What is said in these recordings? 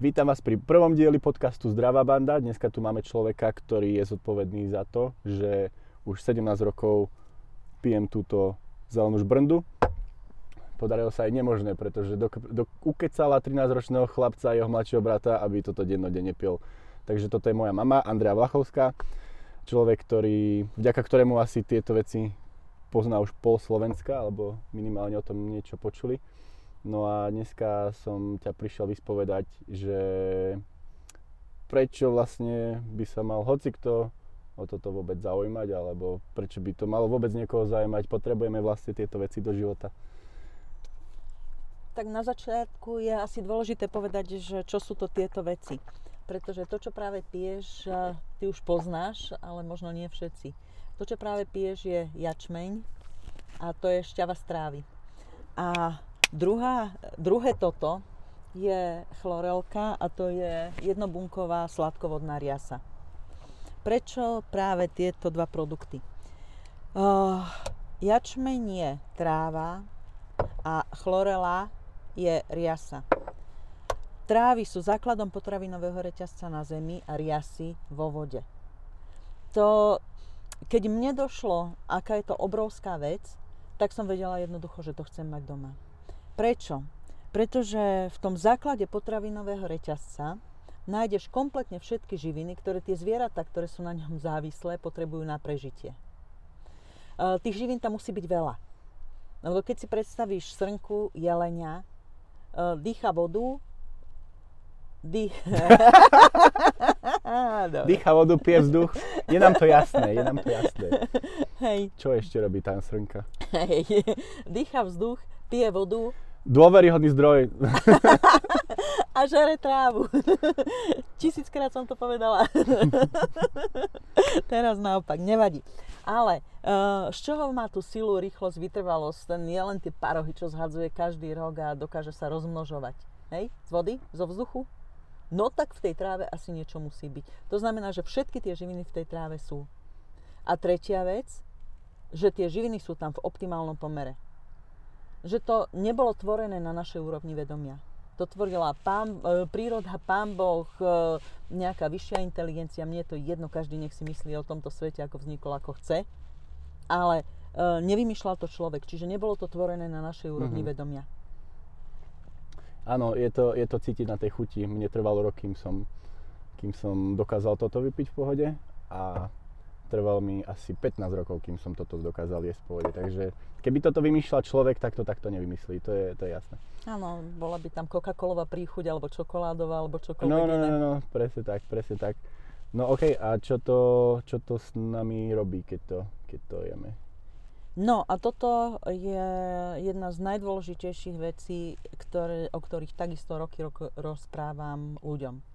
Vítam vás pri prvom dieli podcastu Zdravá banda. Dneska tu máme človeka, ktorý je zodpovedný za to, že už 17 rokov pijem túto zelenú žbrndu. Podarilo sa aj nemožné, pretože do, do, ukecala 13-ročného chlapca a jeho mladšieho brata, aby toto dennodenne pil. Takže toto je moja mama, Andrea Vlachovská. Človek, ktorý, vďaka ktorému asi tieto veci pozná už pol Slovenska, alebo minimálne o tom niečo počuli. No a dneska som ťa prišiel vyspovedať, že prečo vlastne by sa mal hocikto o toto vôbec zaujímať, alebo prečo by to malo vôbec niekoho zaujímať, potrebujeme vlastne tieto veci do života. Tak na začiatku je asi dôležité povedať, že čo sú to tieto veci. Pretože to, čo práve piješ, ty už poznáš, ale možno nie všetci. To, čo práve piješ, je jačmeň a to je šťava strávy. A Druhá, druhé toto je chlorelka a to je jednobunková sladkovodná riasa. Prečo práve tieto dva produkty? Uh, jačmeň je tráva a chlorela je riasa. Trávy sú základom potravinového reťazca na zemi a riasy vo vode. To, keď mne došlo, aká je to obrovská vec, tak som vedela jednoducho, že to chcem mať doma. Prečo? Pretože v tom základe potravinového reťazca nájdeš kompletne všetky živiny, ktoré tie zvieratá, ktoré sú na ňom závislé, potrebujú na prežitie. E, tých živín tam musí byť veľa. Lebo keď si predstavíš srnku, jelenia, e, dýcha vodu, dých... dýcha vodu, pije vzduch. Je nám to jasné, je nám to jasné. Hej. Čo ešte robí tá srnka? Hej. Dýcha vzduch, pije vodu, Dôveryhodný zdroj. a žere trávu. Tisíckrát som to povedala. Teraz naopak, nevadí. Ale uh, z čoho má tú silu, rýchlosť, vytrvalosť? Ten nie len tie parohy, čo zhadzuje každý rok a dokáže sa rozmnožovať. Hej? Z vody? Zo vzduchu? No tak v tej tráve asi niečo musí byť. To znamená, že všetky tie živiny v tej tráve sú. A tretia vec, že tie živiny sú tam v optimálnom pomere že to nebolo tvorené na našej úrovni vedomia. To tvorila pán, e, príroda, pán Boh, e, nejaká vyššia inteligencia. Mne je to jedno, každý nech si myslí o tomto svete, ako vznikol, ako chce. Ale e, nevymýšľal to človek, čiže nebolo to tvorené na našej úrovni mm-hmm. vedomia. Áno, je to, je to cítiť na tej chuti. Mne trvalo rok, kým som, kým som dokázal toto vypiť v pohode a trvalo mi asi 15 rokov, kým som toto dokázal jesť v pohode. Takže keby toto vymýšľal človek, tak to takto nevymyslí, to je, to je jasné. Áno, bola by tam Coca-Colová príchuť, alebo čokoládová, alebo čokoľvek no, no, no, no, no, presne tak, presne tak. No OK, a čo to, čo to s nami robí, keď to, keď to jeme? No a toto je jedna z najdôležitejších vecí, ktoré, o ktorých takisto roky rok, rozprávam ľuďom.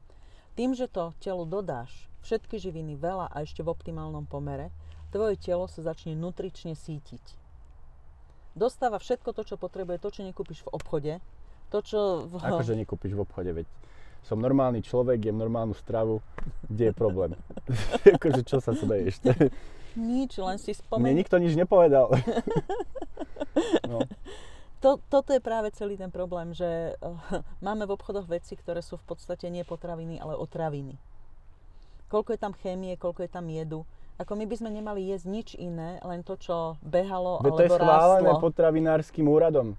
Tým, že to telu dodáš všetky živiny veľa a ešte v optimálnom pomere, tvoje telo sa začne nutrične sítiť. Dostáva všetko to, čo potrebuje, to, čo nekúpiš v obchode, to, čo... V... Akože nekúpiš v obchode, veď som normálny človek, jem normálnu stravu, kde je problém? akože čo sa smeješ? Nič, len si spomeň... Mne nikto nič nepovedal. no to, toto je práve celý ten problém, že uh, máme v obchodoch veci, ktoré sú v podstate nie potraviny, ale otraviny. Koľko je tam chémie, koľko je tam jedu. Ako my by sme nemali jesť nič iné, len to, čo behalo Ve, alebo to je schválené rástlo. potravinárským úradom.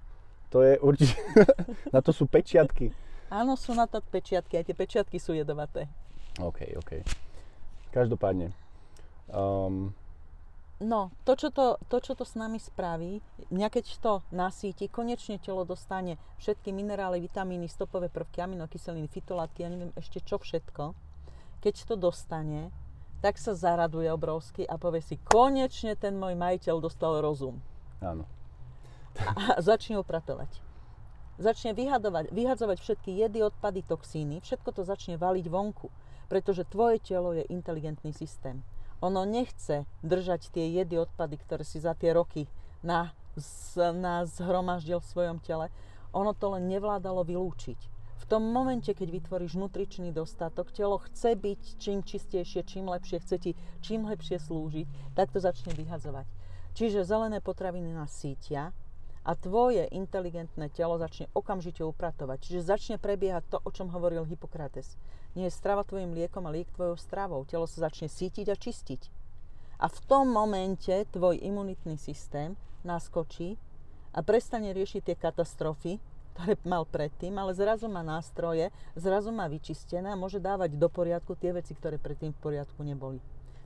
To je určite... na to sú pečiatky. Áno, sú na to pečiatky. Aj tie pečiatky sú jedovaté. OK, OK. Každopádne. Um, No, to čo to, to, čo to s nami spraví, mňa keď to nasíti, konečne telo dostane všetky minerály, vitamíny, stopové prvky, aminokyseliny, fitolátky, ja neviem ešte čo všetko. Keď to dostane, tak sa zaraduje obrovsky a povie si, konečne ten môj majiteľ dostal rozum. Áno. A začne upratovať. Začne vyhadovať, vyhadzovať všetky jedy, odpady, toxíny, všetko to začne valiť vonku, pretože tvoje telo je inteligentný systém ono nechce držať tie jedy, odpady, ktoré si za tie roky na, z, na zhromaždil v svojom tele. Ono to len nevládalo vylúčiť. V tom momente, keď vytvoríš nutričný dostatok, telo chce byť čím čistejšie, čím lepšie, chce ti čím lepšie slúžiť, tak to začne vyhadzovať. Čiže zelené potraviny nás sítia a tvoje inteligentné telo začne okamžite upratovať. Čiže začne prebiehať to, o čom hovoril Hippokrates. Nie je strava tvojim liekom a liek tvojou stravou. Telo sa začne sítiť a čistiť. A v tom momente tvoj imunitný systém naskočí a prestane riešiť tie katastrofy, ktoré mal predtým, ale zrazu má nástroje, zrazu má vyčistené a môže dávať do poriadku tie veci, ktoré predtým v poriadku neboli.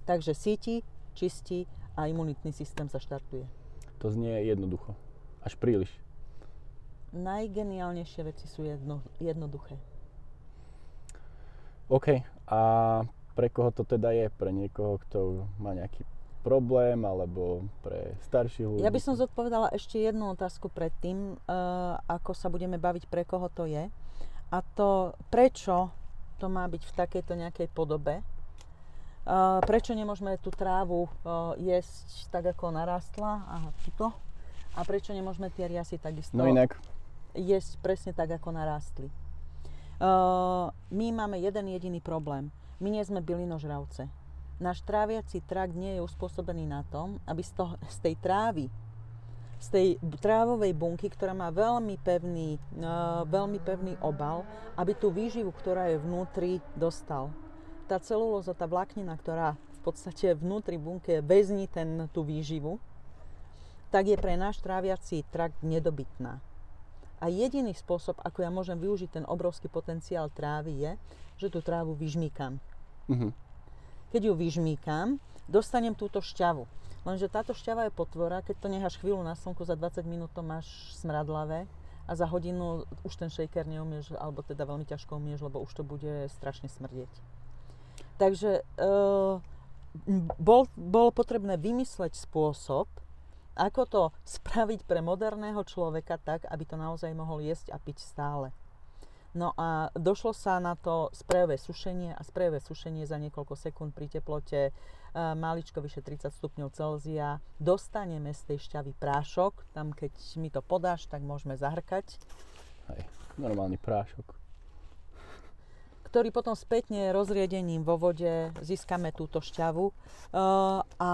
Takže síti, čistí a imunitný systém sa štartuje. To znie jednoducho. Až príliš. Najgeniálnejšie veci sú jedno, jednoduché. OK. A pre koho to teda je? Pre niekoho, kto má nejaký problém, alebo pre starších ľudí? Ja by som zodpovedala ešte jednu otázku predtým, uh, ako sa budeme baviť, pre koho to je. A to, prečo to má byť v takejto nejakej podobe. Uh, prečo nemôžeme tú trávu uh, jesť tak, ako narastla a tuto? A prečo nemôžeme tie riasy takisto No inak. jesť presne tak, ako narástli? Uh, my máme jeden jediný problém. My nie sme bylinožravce. Náš tráviaci trakt nie je uspôsobený na tom, aby z, toho, z tej trávy, z tej trávovej bunky, ktorá má veľmi pevný, uh, veľmi pevný obal, aby tú výživu, ktorá je vnútri, dostal. Tá celulóza, tá vláknina, ktorá v podstate vnútri bunky väzní ten, tú výživu, tak je pre náš tráviaci trakt nedobytná. A jediný spôsob, ako ja môžem využiť ten obrovský potenciál trávy, je, že tú trávu vyžmýkam. Mhm. Keď ju vyžmýkam, dostanem túto šťavu. Lenže táto šťava je potvora, keď to necháš chvíľu na slnku, za 20 minút to máš smradlavé a za hodinu už ten shaker neumieš, alebo teda veľmi ťažko umieš, lebo už to bude strašne smrdieť. Takže e, bol, bolo potrebné vymysleť spôsob, ako to spraviť pre moderného človeka tak, aby to naozaj mohol jesť a piť stále. No a došlo sa na to sprejové sušenie a sprejové sušenie za niekoľko sekúnd pri teplote e, maličko vyše 30 stupňov Celzia. Dostaneme z tej šťavy prášok, tam keď mi to podáš, tak môžeme zahrkať. Hej, normálny prášok. Ktorý potom spätne rozriedením vo vode získame túto šťavu e, a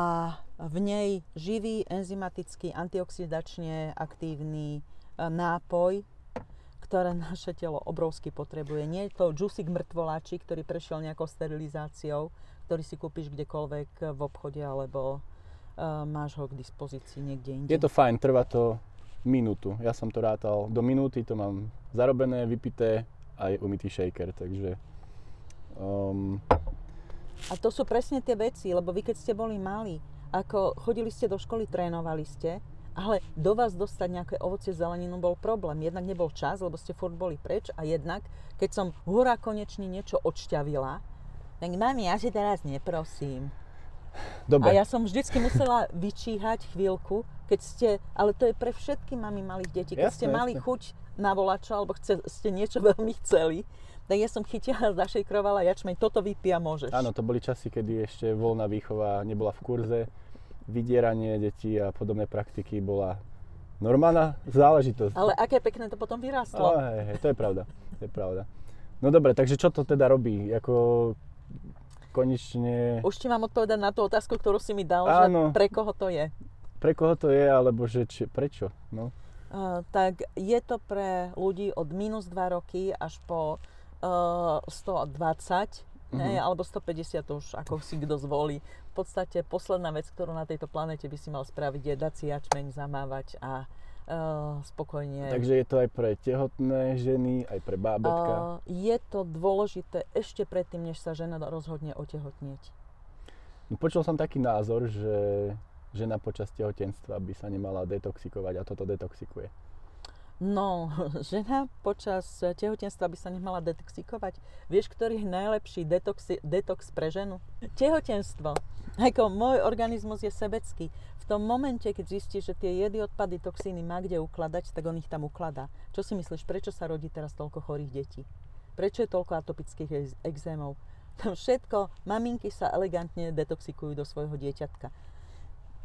v nej živý, enzymatický, antioxidačne aktívny e, nápoj, ktoré naše telo obrovsky potrebuje. Nie je to džusik mŕtvoláči, ktorý prešiel nejakou sterilizáciou, ktorý si kúpiš kdekoľvek v obchode alebo uh, máš ho k dispozícii niekde inde. Je to fajn, trvá to minútu. Ja som to rátal do minúty, to mám zarobené, vypité a je umytý shaker, takže... Um, A to sú presne tie veci, lebo vy keď ste boli malí, ako chodili ste do školy, trénovali ste, ale do vás dostať nejaké ovocie, zeleninu bol problém. Jednak nebol čas, lebo ste furt boli preč a jednak, keď som hurá konečne niečo odšťavila, tak mami, ja si teraz neprosím. dobre, A ja som vždycky musela vyčíhať chvíľku, keď ste, ale to je pre všetky mami malých detí, keď Jasné, ste mali jasné. chuť na volačo, alebo chce, ste niečo veľmi chceli, tak ja som chytila, zašejkrovala jačmeň, toto vypia môžeš. áno, to boli časy, kedy ešte voľná výchova nebola v kurze, vydieranie detí a podobné praktiky bola normálna záležitosť. Ale aké pekné to potom vyrástlo. Ale hej, hej, to je pravda, to je pravda. No dobre, takže čo to teda robí? Ako konečne, Už ti mám odpovedať na tú otázku, ktorú si mi dal, Áno. že pre koho to je. pre koho to je, alebo že či, prečo? No. Tak je to pre ľudí od minus 2 roky až po uh, 120, Mhm. hej, alebo 150, to už ako si kto zvolí. V podstate posledná vec, ktorú na tejto planete by si mal spraviť, je dať si jačmeň, zamávať a uh, spokojne. Takže je to aj pre tehotné ženy, aj pre bábetka. Uh, je to dôležité ešte predtým, než sa žena rozhodne otehotnieť. No, počul som taký názor, že žena počas tehotenstva by sa nemala detoxikovať a toto detoxikuje. No, žena počas tehotenstva by sa nemala detoxikovať. Vieš, ktorý je najlepší detox, detox pre ženu? Tehotenstvo. Ako môj organizmus je sebecký. V tom momente, keď zistíš, že tie jedy, odpady, toxíny má kde ukladať, tak on ich tam ukladá. Čo si myslíš, prečo sa rodí teraz toľko chorých detí? Prečo je toľko atopických ex- exémov? Tam všetko, maminky sa elegantne detoxikujú do svojho dieťatka.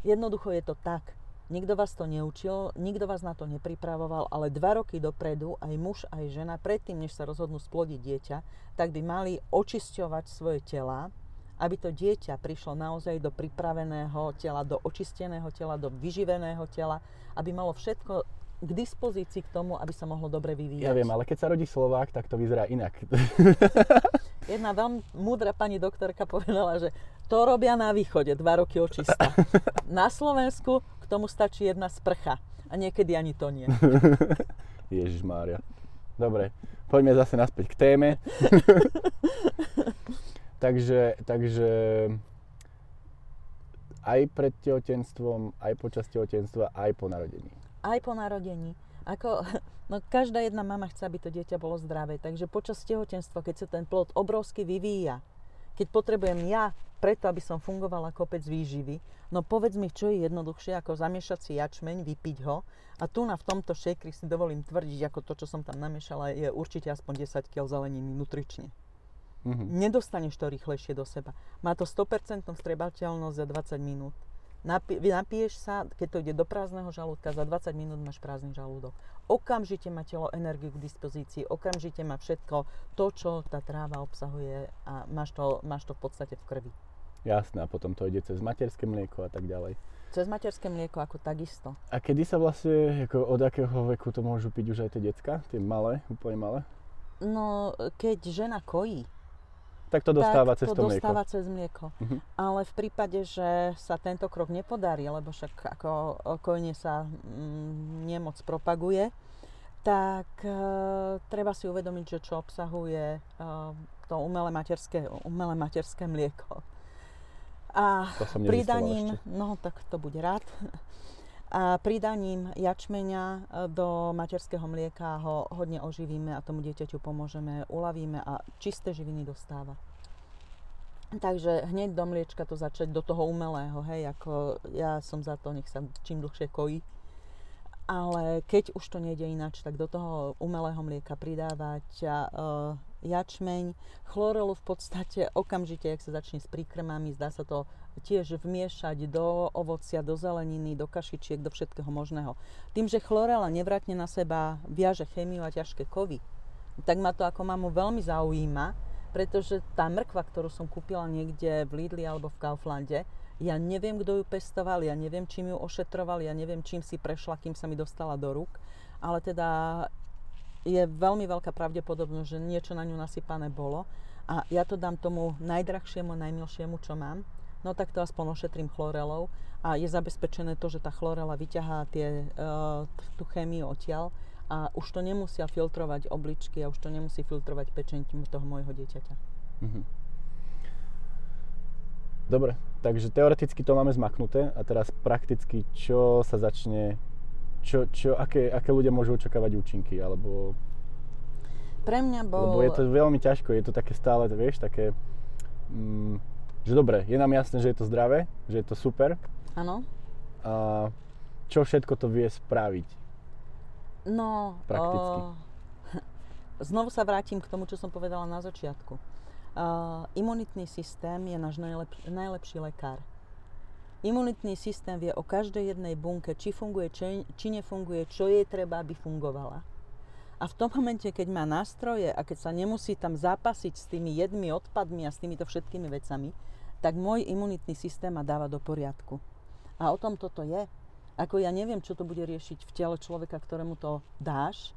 Jednoducho je to tak. Nikto vás to neučil, nikto vás na to nepripravoval, ale dva roky dopredu aj muž, aj žena, predtým, než sa rozhodnú splodiť dieťa, tak by mali očisťovať svoje tela, aby to dieťa prišlo naozaj do pripraveného tela, do očisteného tela, do vyživeného tela, aby malo všetko k dispozícii k tomu, aby sa mohlo dobre vyvíjať. Ja viem, ale keď sa rodí Slovák, tak to vyzerá inak. Jedna veľmi múdra pani doktorka povedala, že to robia na východe, dva roky očista. Na Slovensku k tomu stačí jedna sprcha. A niekedy ani to nie. Ježiš Mária. Dobre, poďme zase naspäť k téme. takže, takže aj pred tehotenstvom, aj počas tehotenstva, aj po narodení. Aj po narodení. Ako, no každá jedna mama chce, aby to dieťa bolo zdravé. Takže počas tehotenstva, keď sa ten plod obrovsky vyvíja, keď potrebujem ja preto, aby som fungovala kopec výživy, no povedz mi, čo je jednoduchšie ako zamiešať si jačmeň, vypiť ho a tu na v tomto šekri si dovolím tvrdiť, ako to, čo som tam namiešala, je určite aspoň 10 kg zeleniny nutrične. Mm-hmm. Nedostaneš to rýchlejšie do seba. Má to 100% strebateľnosť za 20 minút. Napi- napiješ sa, keď to ide do prázdneho žalúdka, za 20 minút máš prázdny žalúdok. Okamžite má telo energiu k dispozícii, okamžite má všetko to, čo tá tráva obsahuje a máš to, máš to v podstate v krvi. Jasné, a potom to ide cez materské mlieko a tak ďalej. Cez materské mlieko ako takisto. A kedy sa vlastne, ako od akého veku to môžu piť už aj tie decka? Tie malé, úplne malé? No, keď žena kojí, tak to dostáva tak cez to, to dostáva mlieko. cez mlieko. Mhm. Ale v prípade, že sa tento krok nepodarí, lebo však ako kojenie sa mm, nemoc propaguje, tak e, treba si uvedomiť, že čo obsahuje e, to umelé materské, umelé materské mlieko. A To som pridaním, ešte. no tak to bude rád, a pridaním jačmeňa e, do materského mlieka ho hodne oživíme a tomu dieťaťu pomôžeme, uľavíme a čisté živiny dostáva. Takže hneď do mliečka to začať, do toho umelého, hej, ako ja som za to, nech sa čím dlhšie kojí. Ale keď už to nejde inač, tak do toho umelého mlieka pridávať a, e, jačmeň, chlorelu v podstate okamžite, ak sa začne s príkrmami, zdá sa to tiež vmiešať do ovocia, do zeleniny, do kašičiek, do všetkého možného. Tým, že chlorela nevratne na seba viaže chémiu a ťažké kovy, tak ma to ako mamu veľmi zaujíma, pretože tá mrkva, ktorú som kúpila niekde v Lidli alebo v Kauflande, ja neviem, kto ju pestoval, ja neviem, čím ju ošetroval, ja neviem, čím si prešla, kým sa mi dostala do rúk, ale teda je veľmi veľká pravdepodobnosť, že niečo na ňu nasypané bolo a ja to dám tomu najdrahšiemu, najmilšiemu, čo mám, no tak to aspoň ošetrím chlorelou a je zabezpečené to, že tá chlorela vyťahá tie, uh, tú chémiu odtiaľ a už to nemusia filtrovať obličky a už to nemusí filtrovať pečeň toho môjho dieťaťa. Mhm. Dobre, takže teoreticky to máme zmaknuté a teraz prakticky čo sa začne, čo, čo, aké, aké ľudia môžu očakávať účinky, alebo, Pre mňa bol... lebo je to veľmi ťažko, je to také stále, vieš, také, mm, že dobre, je nám jasné, že je to zdravé, že je to super Áno. a čo všetko to vie spraviť. No, Prakticky. o, znovu sa vrátim k tomu, čo som povedala na začiatku. Uh, imunitný systém je náš najlep- najlepší lekár. Imunitný systém vie o každej jednej bunke, či funguje, či, či nefunguje, čo jej treba, aby fungovala. A v tom momente, keď má nástroje a keď sa nemusí tam zápasiť s tými jedmi, odpadmi a s týmito všetkými vecami, tak môj imunitný systém ma dáva do poriadku. A o tom toto je. Ako ja neviem, čo to bude riešiť v tele človeka, ktorému to dáš.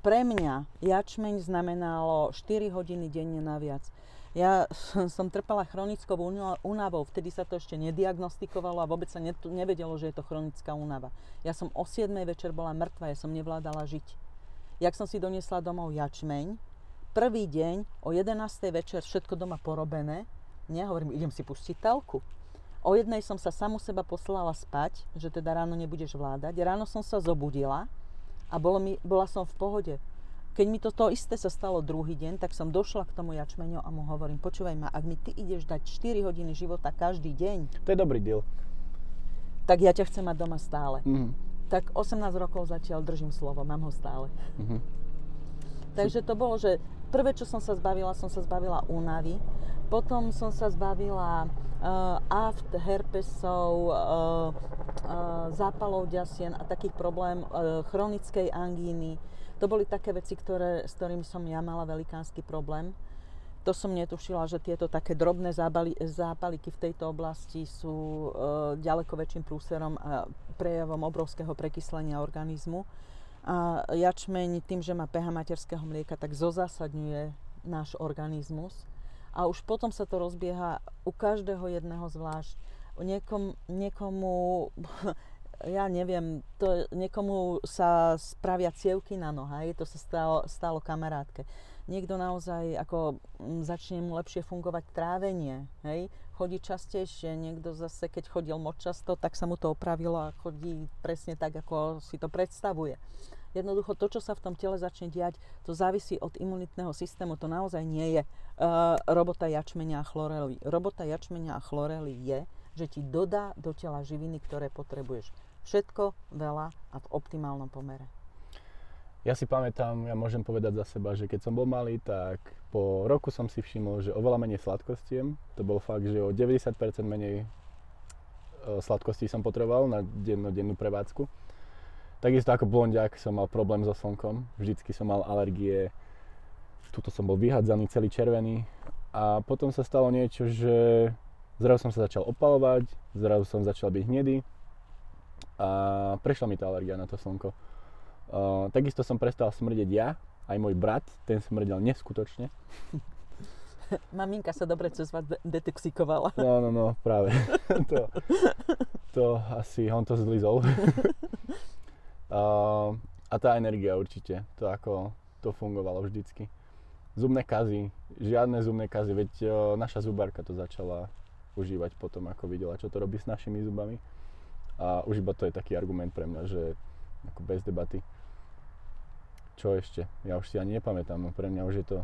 Pre mňa jačmeň znamenalo 4 hodiny denne naviac. Ja som trpela chronickou úna- únavou, vtedy sa to ešte nediagnostikovalo a vôbec sa nevedelo, že je to chronická únava. Ja som o 7 večer bola mŕtva, ja som nevládala žiť. Jak som si doniesla domov jačmeň, prvý deň o 11. večer všetko doma porobené, nie, hovorím, idem si pustiť telku. O jednej som sa samu seba poslala spať, že teda ráno nebudeš vládať. Ráno som sa zobudila a bolo mi, bola som v pohode. Keď mi toto isté sa stalo druhý deň, tak som došla k tomu jačmeňu a mu hovorím, počúvaj ma, ak mi ty ideš dať 4 hodiny života každý deň, To je dobrý deal. tak ja ťa chcem mať doma stále. Mhm. Tak 18 rokov zatiaľ držím slovo, mám ho stále. Mhm. Takže to bolo, že prvé, čo som sa zbavila, som sa zbavila únavy, potom som sa zbavila uh, aft, herpesov, uh, uh, zápalov ďasien a takých problém uh, chronickej angíny. To boli také veci, ktoré, s ktorými som ja mala velikánsky problém. To som netušila, že tieto také drobné zábali, zápaliky v tejto oblasti sú uh, ďaleko väčším prúserom a prejavom obrovského prekyslenia organizmu. A jačmeň tým, že má pH materského mlieka, tak zozásadňuje náš organizmus. A už potom sa to rozbieha u každého jedného zvlášť. Niekom, niekomu ja neviem, to niekomu sa spravia cievky na noha, hej, to sa stalo, stalo kamarátke. Niekto naozaj ako začne mu lepšie fungovať trávenie, hej, chodí častejšie, niekto zase keď chodil moc často, tak sa mu to opravilo a chodí presne tak, ako si to predstavuje. Jednoducho to, čo sa v tom tele začne diať, to závisí od imunitného systému. To naozaj nie je uh, robota jačmenia a chlorely. Robota jačmenia a chlorely je, že ti dodá do tela živiny, ktoré potrebuješ. Všetko, veľa a v optimálnom pomere. Ja si pamätám, ja môžem povedať za seba, že keď som bol malý, tak po roku som si všimol, že oveľa menej sladkostiem. To bol fakt, že o 90% menej e, sladkostí som potreboval na dennodennú prevádzku. Takisto ako blondiak som mal problém so slnkom. Vždycky som mal alergie. Tuto som bol vyhadzaný, celý červený. A potom sa stalo niečo, že zrazu som sa začal opalovať, zrazu som začal byť hnedý a prešla mi tá alergia na to slnko. Uh, takisto som prestal smrdeť ja, aj môj brat, ten smrdel neskutočne. Maminka sa dobre cez vás detoxikovala. No, no, no, práve. to, to asi on to zlizol. uh, a tá energia určite, to ako to fungovalo vždycky. Zubné kazy, žiadne zubné kazy, veď uh, naša zubárka to začala užívať potom, ako videla, čo to robí s našimi zubami. A už iba to je taký argument pre mňa, že ako bez debaty. Čo ešte? Ja už si ani nepamätám, no pre mňa už je to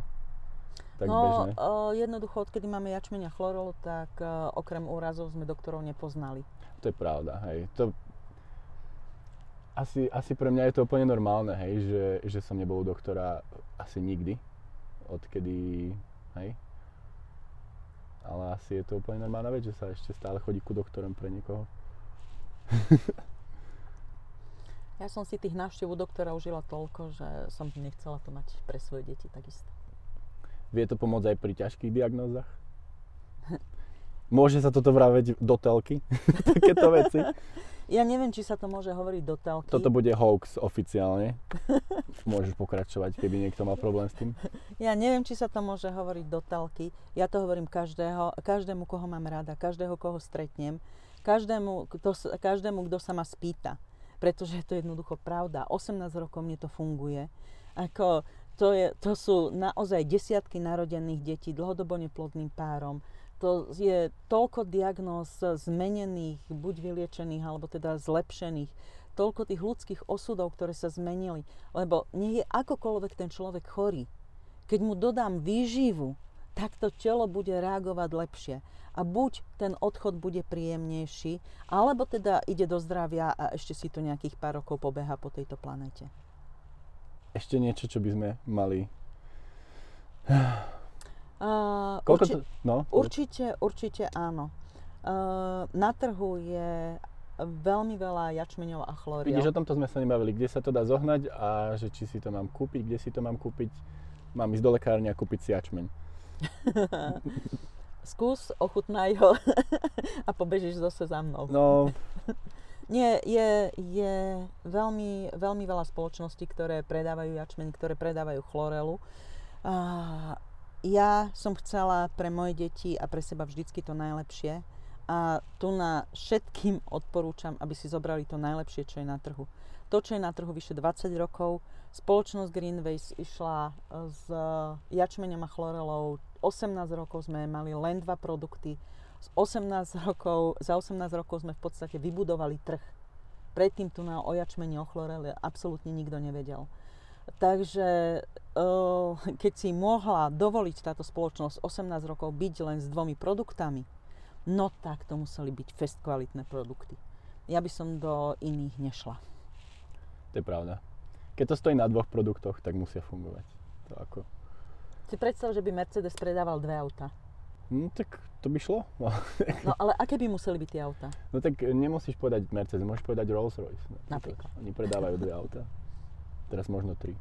tak no, bežné. Uh, jednoducho, odkedy máme jačmeň a chlorolu, tak uh, okrem úrazov sme doktorov nepoznali. To je pravda, hej. To, asi, asi pre mňa je to úplne normálne, hej, že, že som nebol u doktora asi nikdy, odkedy, hej. Ale asi je to úplne normálna vec, že sa ešte stále chodí ku doktorom pre niekoho. ja som si tých návštev u doktora užila toľko, že som nechcela to mať pre svoje deti takisto. Vie to pomôcť aj pri ťažkých diagnózach? Môže sa toto vraveť do telky? Takéto veci? Ja neviem, či sa to môže hovoriť do telky. Toto bude hoax oficiálne. Môžeš pokračovať, keby niekto mal problém s tým. Ja neviem, či sa to môže hovoriť do telky. Ja to hovorím každého, každému, koho mám rada, každého, koho stretnem každému, kto, každému, kto sa ma spýta. Pretože je to jednoducho pravda. 18 rokov mne to funguje. Ako, to, je, to sú naozaj desiatky narodených detí dlhodobo neplodným párom. To je toľko diagnóz zmenených, buď vyliečených, alebo teda zlepšených. Toľko tých ľudských osudov, ktoré sa zmenili. Lebo nie je akokoľvek ten človek chorý. Keď mu dodám výživu, tak to telo bude reagovať lepšie. A buď ten odchod bude príjemnejší, alebo teda ide do zdravia a ešte si to nejakých pár rokov pobeha po tejto planete. Ešte niečo, čo by sme mali... Uh, urči- to... no? Určite, určite áno. Uh, na trhu je veľmi veľa jačmeňov a chloriel. Vidíš, o tomto sme sa nebavili, kde sa to dá zohnať a že či si to mám kúpiť, kde si to mám kúpiť. Mám ísť do lekárne a kúpiť si jačmeň. Skús, ochutnaj ho a pobežíš zase za mnou. No. Nie, je, je veľmi, veľmi veľa spoločností, ktoré predávajú jačmeň, ktoré predávajú chlorelu. A ja som chcela pre moje deti a pre seba vždycky to najlepšie. A tu na všetkým odporúčam, aby si zobrali to najlepšie, čo je na trhu. To, čo je na trhu vyše 20 rokov, spoločnosť Greenways išla s jačmeňom a chlorelou 18 rokov sme mali len dva produkty. Z 18 rokov, za 18 rokov sme v podstate vybudovali trh. Predtým tu na ojačmení ochloreli absolútne nikto nevedel. Takže eh, keď si mohla dovoliť táto spoločnosť 18 rokov byť len s dvomi produktami, no tak to museli byť fest kvalitné produkty. Ja by som do iných nešla. To je pravda. Keď to stojí na dvoch produktoch, tak musia fungovať. To ako si predstav, že by Mercedes predával dve auta. No tak to by šlo. no ale aké by museli byť tie auta? No tak nemusíš povedať Mercedes, môžeš povedať Rolls Royce. Napríklad. Oni predávajú dve auta. Teraz možno tri.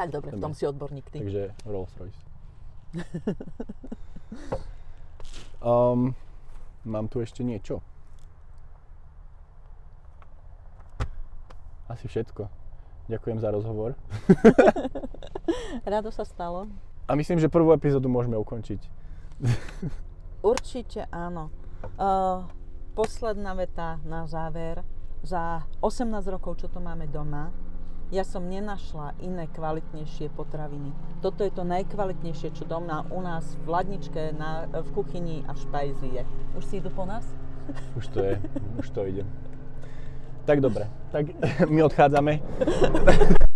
Tak dobre, v tom si odborník ty. Takže Rolls Royce. um, mám tu ešte niečo. Asi všetko. Ďakujem za rozhovor. Rado sa stalo. A myslím, že prvú epizódu môžeme ukončiť. Určite áno. Uh, posledná veta na záver. Za 18 rokov, čo to máme doma, ja som nenašla iné kvalitnejšie potraviny. Toto je to najkvalitnejšie, čo doma u nás v ladničke, na, v kuchyni a v špajzi je. Už si idú po nás? Už to je, už to ide. Tak dobre, tak my odchádzame.